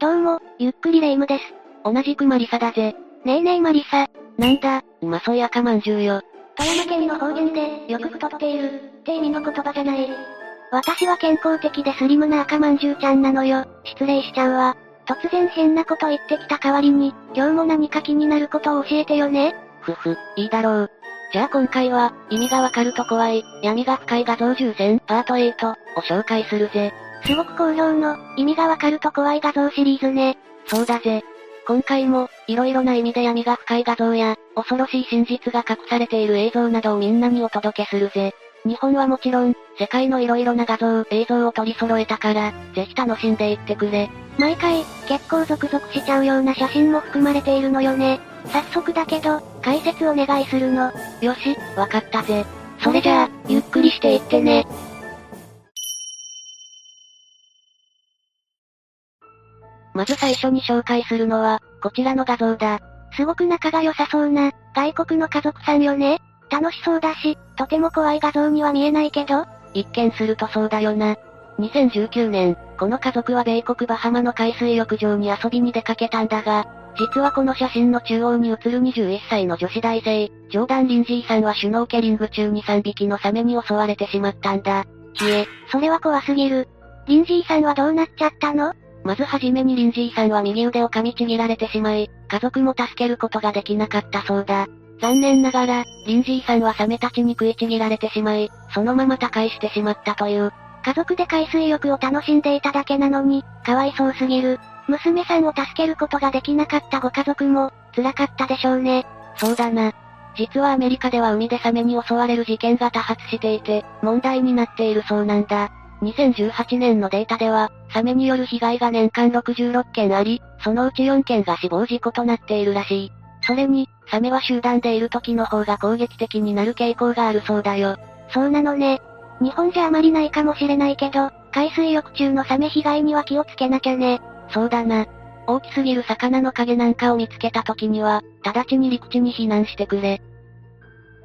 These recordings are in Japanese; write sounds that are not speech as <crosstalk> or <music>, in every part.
どうも、ゆっくりレ夢ムです。同じくマリサだぜ。ねえねえマリサ。なんだ、うまそうい赤まんじゅうよ。富山県の方言で、よく太っている、って意味の言葉じゃない。私は健康的でスリムな赤まんじゅうちゃんなのよ。失礼しちゃうわ。突然変なこと言ってきた代わりに、今日も何か気になることを教えてよね。ふふ、いいだろう。じゃあ今回は、意味がわかると怖い、闇が深い画像重戦パート8を紹介するぜ。すごく好評の、意味がわかると怖い画像シリーズね。そうだぜ。今回も、色々な意味で闇が深い画像や、恐ろしい真実が隠されている映像などをみんなにお届けするぜ。日本はもちろん、世界の色々な画像、映像を取り揃えたから、ぜひ楽しんでいってくれ。毎回、結構ゾクゾクしちゃうような写真も含まれているのよね。早速だけど、解説お願いするの。よし、わかったぜ。それじゃあ、ゆっくりしていってね。まず最初に紹介するのは、こちらの画像だ。すごく仲が良さそうな、外国の家族さんよね。楽しそうだし、とても怖い画像には見えないけど。一見するとそうだよな。2019年、この家族は米国バハマの海水浴場に遊びに出かけたんだが、実はこの写真の中央に写る21歳の女子大生、ジョーダン・リンジーさんはシュノーケリング中に3匹のサメに襲われてしまったんだ。消 <laughs> え、それは怖すぎる。リンジーさんはどうなっちゃったの？まずはじめにリンジーさんは右腕を噛みちぎられてしまい、家族も助けることができなかったそうだ。残念ながら、リンジーさんはサメたちに食いちぎられてしまい、そのまま他界してしまったという。家族で海水浴を楽しんでいただけなのに、かわいそうすぎる。娘さんを助けることができなかったご家族も、辛かったでしょうね。そうだな。実はアメリカでは海でサメに襲われる事件が多発していて、問題になっているそうなんだ。2018年のデータでは、サメによる被害が年間66件あり、そのうち4件が死亡事故となっているらしい。それに、サメは集団でいる時の方が攻撃的になる傾向があるそうだよ。そうなのね。日本じゃあまりないかもしれないけど、海水浴中のサメ被害には気をつけなきゃね。そうだな。大きすぎる魚の影なんかを見つけた時には、直ちに陸地に避難してくれ。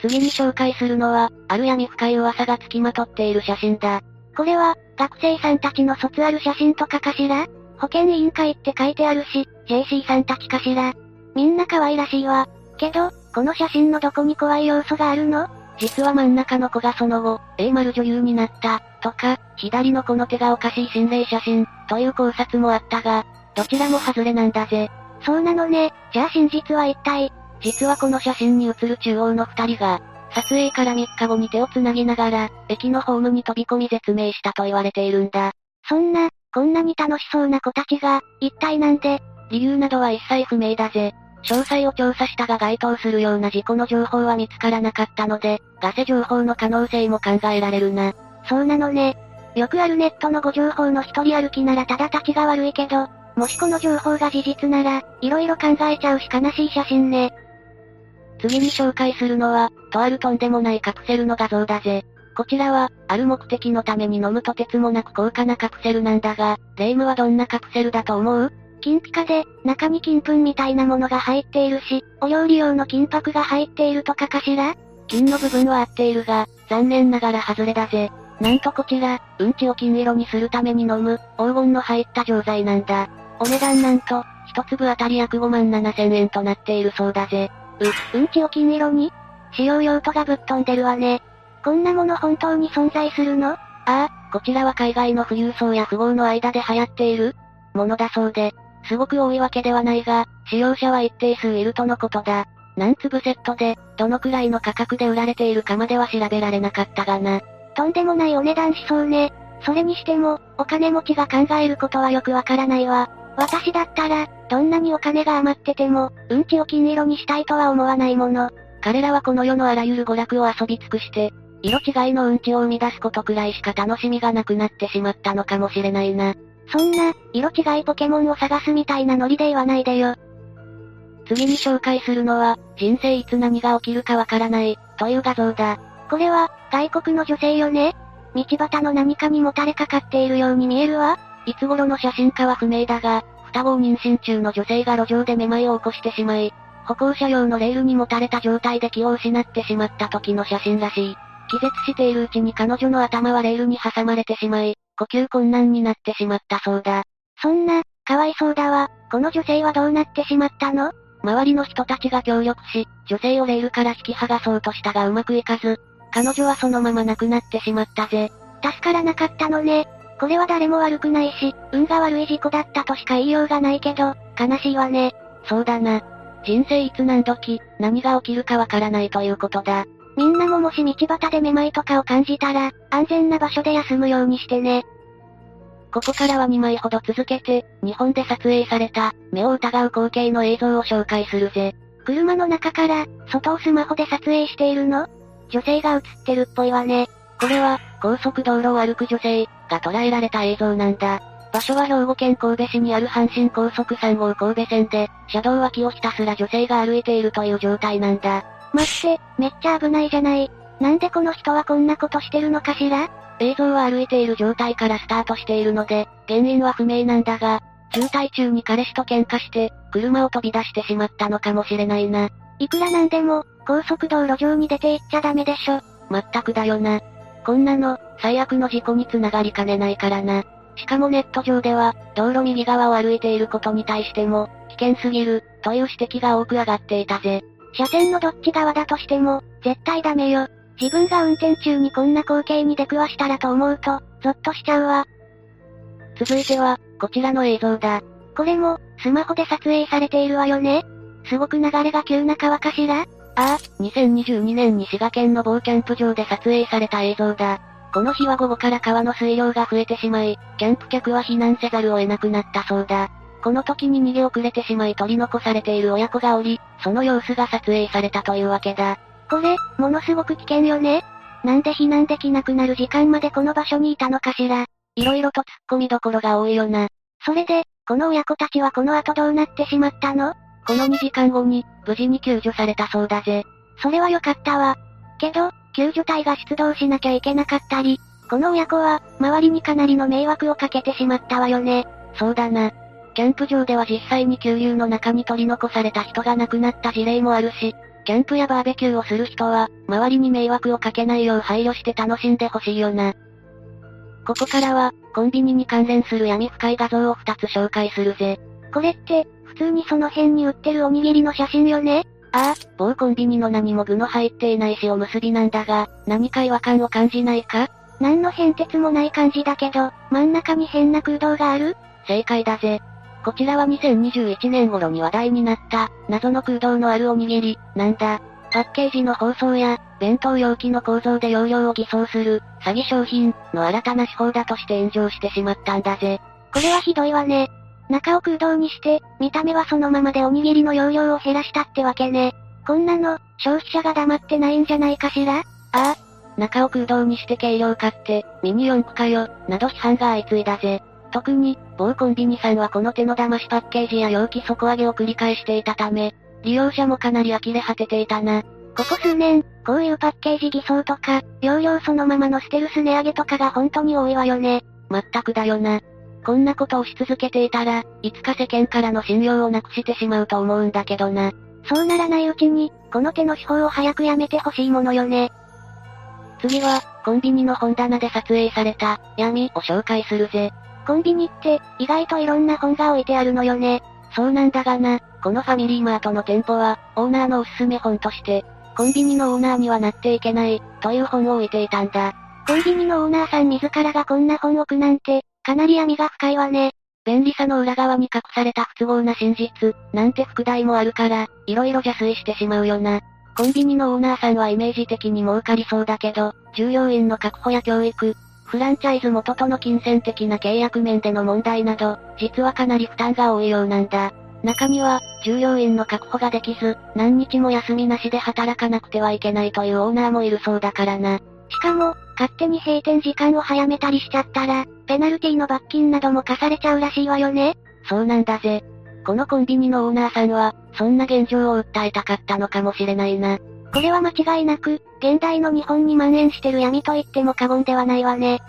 次に紹介するのは、ある闇深い噂が付きまとっている写真だ。これは、学生さんたちの卒アル写真とかかしら？保健委員会って書いてあるし、JC さんたちかしら？みんな可愛らしいわ。けど、この写真のどこに怖い要素があるの？実は真ん中の子がその後、A 丸女優になった、とか、左の子の手がおかしい心霊写真、という考察もあったが、どちらも外れなんだぜ。そうなのね。じゃあ真実は一体実はこの写真に写る中央の二人が、撮影から3日後に手を繋ぎながら、駅のホームに飛び込み絶命したと言われているんだ。そんな、こんなに楽しそうな子たちが、一体なんで？理由などは一切不明だぜ。詳細を調査したが該当するような事故の情報は見つからなかったので、ガセ情報の可能性も考えられるな。そうなのね。よくあるネットのご情報の一人歩きならただ立ちが悪いけど、もしこの情報が事実なら、色々考えちゃうし悲しい写真ね。次に紹介するのは、とあるとんでもないカプセルの画像だぜ。こちらは、ある目的のために飲むとてつもなく高価なカプセルなんだが、レイムはどんなカプセルだと思う？金ピカで、中に金粉みたいなものが入っているし、お料理用の金箔が入っているとかかしら？金の部分は合っているが、残念ながら外れだぜ。なんとこちら、うんちを金色にするために飲む、黄金の入った錠剤なんだ。お値段なんと、一粒あたり約5万7千円となっているそうだぜ。う、うんちを金色に使用用途がぶっ飛んでるわね。こんなもの本当に存在するのああ、こちらは海外の富裕層や富豪の間で流行っているものだそうで、すごく多いわけではないが、使用者は一定数いるとのことだ。何粒セットで、どのくらいの価格で売られているかまでは調べられなかったがな。とんでもないお値段しそうね。それにしても、お金持ちが考えることはよくわからないわ。私だったら、どんなにお金が余ってても、うんちを金色にしたいとは思わないもの。彼らはこの世のあらゆる娯楽を遊び尽くして、色違いのうんちを生み出すことくらいしか楽しみがなくなってしまったのかもしれないな。そんな、色違いポケモンを探すみたいなノリで言わないでよ。次に紹介するのは、人生いつ何が起きるかわからない、という画像だ。これは、外国の女性よね道端の何かにもたれかかっているように見えるわ。いつ頃の写真かは不明だが、双子を妊娠中の女性が路上でめまいを起こしてしまい、歩行者用のレールにもたれた状態で気を失ってしまった時の写真らしい。気絶しているうちに彼女の頭はレールに挟まれてしまい、呼吸困難になってしまったそうだ。そんな、かわいそうだわ。この女性はどうなってしまったの？周りの人たちが協力し、女性をレールから引き剥がそうとしたがうまくいかず、彼女はそのまま亡くなってしまったぜ。助からなかったのね。これは誰も悪くないし、運が悪い事故だったとしか言いようがないけど、悲しいわね。そうだな。人生いつ何時、何が起きるかわからないということだ。みんなももし道端でめまいとかを感じたら、安全な場所で休むようにしてね。ここからは2枚ほど続けて、日本で撮影された、目を疑う光景の映像を紹介するぜ。車の中から、外をスマホで撮影しているの？女性が映ってるっぽいわね。これは、高速道路を歩く女性、が捉えられた映像なんだ。場所は兵庫県神戸市にある阪神高速3号神戸線で、車道脇をひたすら女性が歩いているという状態なんだ。待って、めっちゃ危ないじゃない。なんでこの人はこんなことしてるのかしら？映像は歩いている状態からスタートしているので、原因は不明なんだが、渋滞中に彼氏と喧嘩して、車を飛び出してしまったのかもしれないな。いくらなんでも、高速道路上に出て行っちゃダメでしょ。まったくだよな。こんなの、最悪の事故につながりかねないからな。しかもネット上では、道路右側を歩いていることに対しても、危険すぎる、という指摘が多く上がっていたぜ。車線のどっち側だとしても、絶対ダメよ。自分が運転中にこんな光景に出くわしたらと思うと、ゾッとしちゃうわ。続いては、こちらの映像だ。これも、スマホで撮影されているわよねすごく流れが急な川かしら？ああ、2022年に滋賀県の某キャンプ場で撮影された映像だ。この日は午後から川の水量が増えてしまい、キャンプ客は避難せざるを得なくなったそうだ。この時に逃げ遅れてしまい取り残されている親子がおり、その様子が撮影されたというわけだ。これ、ものすごく危険よねなんで避難できなくなる時間までこの場所にいたのかしら。色々と突っ込みどころが多いよな。それで、この親子たちはこの後どうなってしまったの？この2時間後に、無事に救助されたそうだぜ。それは良かったわ。けど、救助隊が出動しなきゃいけなかったり、この親子は、周りにかなりの迷惑をかけてしまったわよね。そうだな。キャンプ場では実際に給油の中に取り残された人が亡くなった事例もあるし、キャンプやバーベキューをする人は、周りに迷惑をかけないよう配慮して楽しんでほしいよな。ここからは、コンビニに関連する闇深い画像を2つ紹介するぜ。これって、普通にその辺に売ってるおにぎりの写真よね？ああ、某コンビニの何も具の入っていない塩結びなんだが、何か違和感を感じないか？何の変哲もない感じだけど、真ん中に変な空洞がある？正解だぜ。こちらは2021年頃に話題になった、謎の空洞のあるおにぎり、なんだ。パッケージの包装や、弁当容器の構造で容量を偽装する、詐欺商品、の新たな手法だとして炎上してしまったんだぜ。これはひどいわね。中を空洞にして、見た目はそのままでおにぎりの容量を減らしたってわけね。こんなの、消費者が黙ってないんじゃないかしら？ああ、中を空洞にして軽量化って、ミニ四駆かよ、など批判が相次いだぜ。特に、某コンビニさんはこの手の騙しパッケージや容器底上げを繰り返していたため、利用者もかなり呆れ果てていたな。ここ数年、こういうパッケージ偽装とか、容量そのままのステルス値上げとかが本当に多いわよね。まったくだよな。こんなことをし続けていたら、いつか世間からの信用をなくしてしまうと思うんだけどな。そうならないうちに、この手の手法を早くやめてほしいものよね。次は、コンビニの本棚で撮影された、闇を紹介するぜ。コンビニって、意外といろんな本が置いてあるのよね。そうなんだがな、このファミリーマートの店舗は、オーナーのおすすめ本として、コンビニのオーナーにはなっていけない、という本を置いていたんだ。コンビニのオーナーさん自らがこんな本を置くなんて、かなり闇が深いわね。便利さの裏側に隠された不都合な真実、なんて副題もあるから、色々邪推してしまうよな。コンビニのオーナーさんはイメージ的に儲かりそうだけど、従業員の確保や教育、フランチャイズ元との金銭的な契約面での問題など、実はかなり負担が多いようなんだ。中には、従業員の確保ができず、何日も休みなしで働かなくてはいけないというオーナーもいるそうだからな。しかも、勝手に閉店時間を早めたりしちゃったら、ペナルティの罰金なども課されちゃうらしいわよね。そうなんだぜ。このコンビニのオーナーさんは、そんな現状を訴えたかったのかもしれないな。これは間違いなく、現代の日本に蔓延してる闇と言っても過言ではないわね。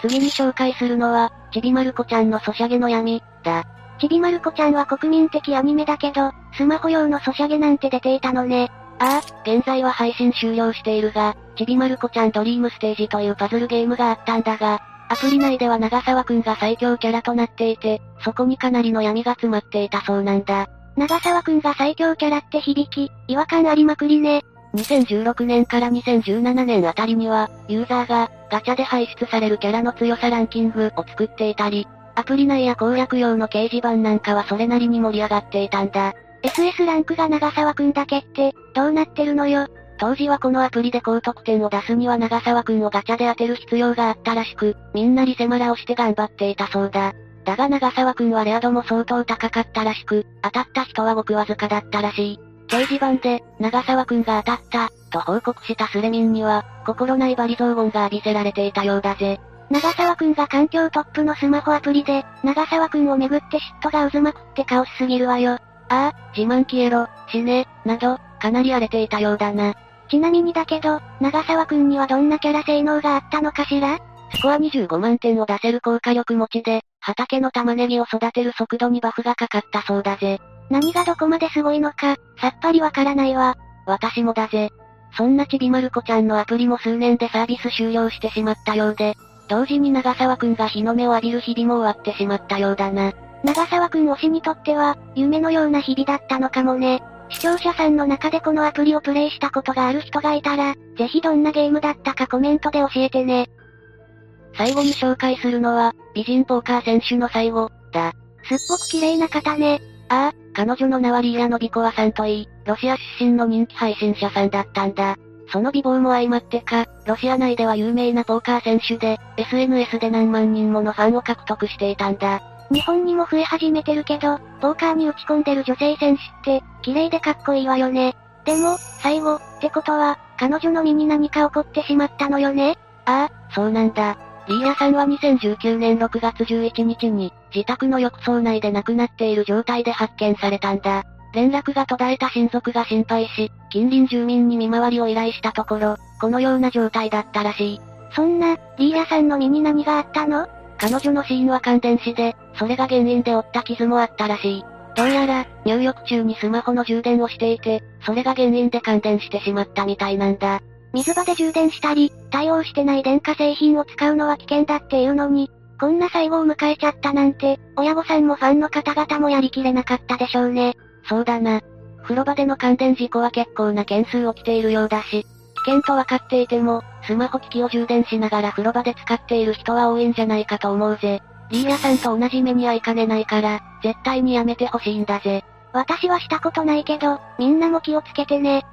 次に紹介するのは、ちびまる子ちゃんのソシャゲの闇、だ。ちびまる子ちゃんは国民的アニメだけど、スマホ用のソシャゲなんて出ていたのね。ああ、現在は配信終了しているが、ちびまる子ちゃんドリームステージというパズルゲームがあったんだが、アプリ内では長沢くんが最強キャラとなっていて、そこにかなりの闇が詰まっていたそうなんだ。長沢くんが最強キャラって響き、違和感ありまくりね。2016年から2017年あたりには、ユーザーが、ガチャで排出されるキャラの強さランキングを作っていたり、アプリ内や攻略用の掲示板なんかはそれなりに盛り上がっていたんだ。SS ランクが長沢くんだけって、どうなってるのよ。当時はこのアプリで高得点を出すには長沢くんをガチャで当てる必要があったらしく、みんなリセマラをして頑張っていたそうだ。だが長沢くんはレア度も相当高かったらしく、当たった人はごくわずかだったらしい。掲示板で、長沢くんが当たった、と報告したスレミンには、心ないバリ雑言が浴びせられていたようだぜ。長沢くんが環境トップのスマホアプリで、長沢くんをめぐって嫉妬が渦巻くってカオスすぎるわよ。ああ、自慢消えろ、死ね、など、かなり荒れていたようだな。ちなみにだけど、長沢くんにはどんなキャラ性能があったのかしら？スコア25万点を出せる高火力持ちで、畑の玉ねぎを育てる速度にバフがかかったそうだぜ。何がどこまですごいのか、さっぱりわからないわ。私もだぜ。そんなちびまる子ちゃんのアプリも数年でサービス終了してしまったようで、同時に長沢くんが日の目を浴びる日々も終わってしまったようだな。長沢くん推しにとっては、夢のような日々だったのかもね。視聴者さんの中でこのアプリをプレイしたことがある人がいたら、ぜひどんなゲームだったかコメントで教えてね。最後に紹介するのは、美人ポーカー選手の最後、だ。すっごく綺麗な方ね。ああ、彼女の名はリーアノビコワさんといい、ロシア出身の人気配信者さんだったんだ。その美貌も相まってか、ロシア内では有名なポーカー選手で、SNS で何万人ものファンを獲得していたんだ。日本にも増え始めてるけど、ポーカーに打ち込んでる女性選手って、綺麗でかっこいいわよね。でも、最後、ってことは、彼女の身に何か起こってしまったのよね？ああ、そうなんだ。リーヤさんは2019年6月11日に、自宅の浴槽内で亡くなっている状態で発見されたんだ。連絡が途絶えた親族が心配し、近隣住民に見回りを依頼したところ、このような状態だったらしい。そんな、リーヤさんの身に何があったの？彼女の死因は感電死で、それが原因で負った傷もあったらしい。どうやら、入浴中にスマホの充電をしていて、それが原因で感電してしまったみたいなんだ。水場で充電したり、対応してない電化製品を使うのは危険だっていうのに、こんな最後を迎えちゃったなんて、親御さんもファンの方々もやりきれなかったでしょうね。そうだな。風呂場での感電事故は結構な件数起きているようだし、危険と分かっていても、スマホ機器を充電しながら風呂場で使っている人は多いんじゃないかと思うぜ。リーヤさんと同じ目に遭いかねないから、絶対にやめてほしいんだぜ。私はしたことないけど、みんなも気をつけてね。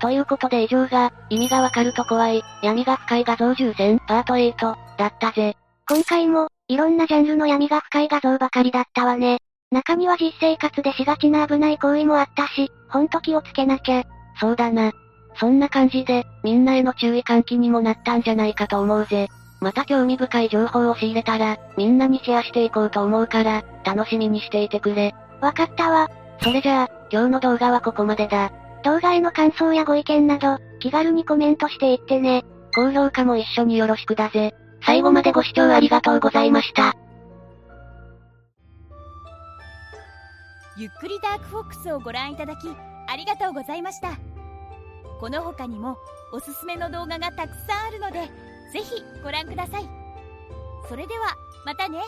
ということで以上が、意味がわかると怖い、闇が深い画像重戦、パート8、だったぜ。今回も、いろんなジャンルの闇が深い画像ばかりだったわね。中には実生活でしがちな危ない行為もあったし、ほんと気をつけなきゃ。そうだな。そんな感じで、みんなへの注意喚起にもなったんじゃないかと思うぜ。また興味深い情報を仕入れたら、みんなにシェアしていこうと思うから、楽しみにしていてくれ。わかったわ。それじゃあ、今日の動画はここまでだ。動画への感想やご意見など、気軽にコメントしていってね。高評価も一緒によろしくだぜ。最後までご視聴ありがとうございました。ゆっくりダークフォックスをご覧いただき、ありがとうございました。この他にも、おすすめの動画がたくさんあるので、ぜひご覧ください。それでは、またね。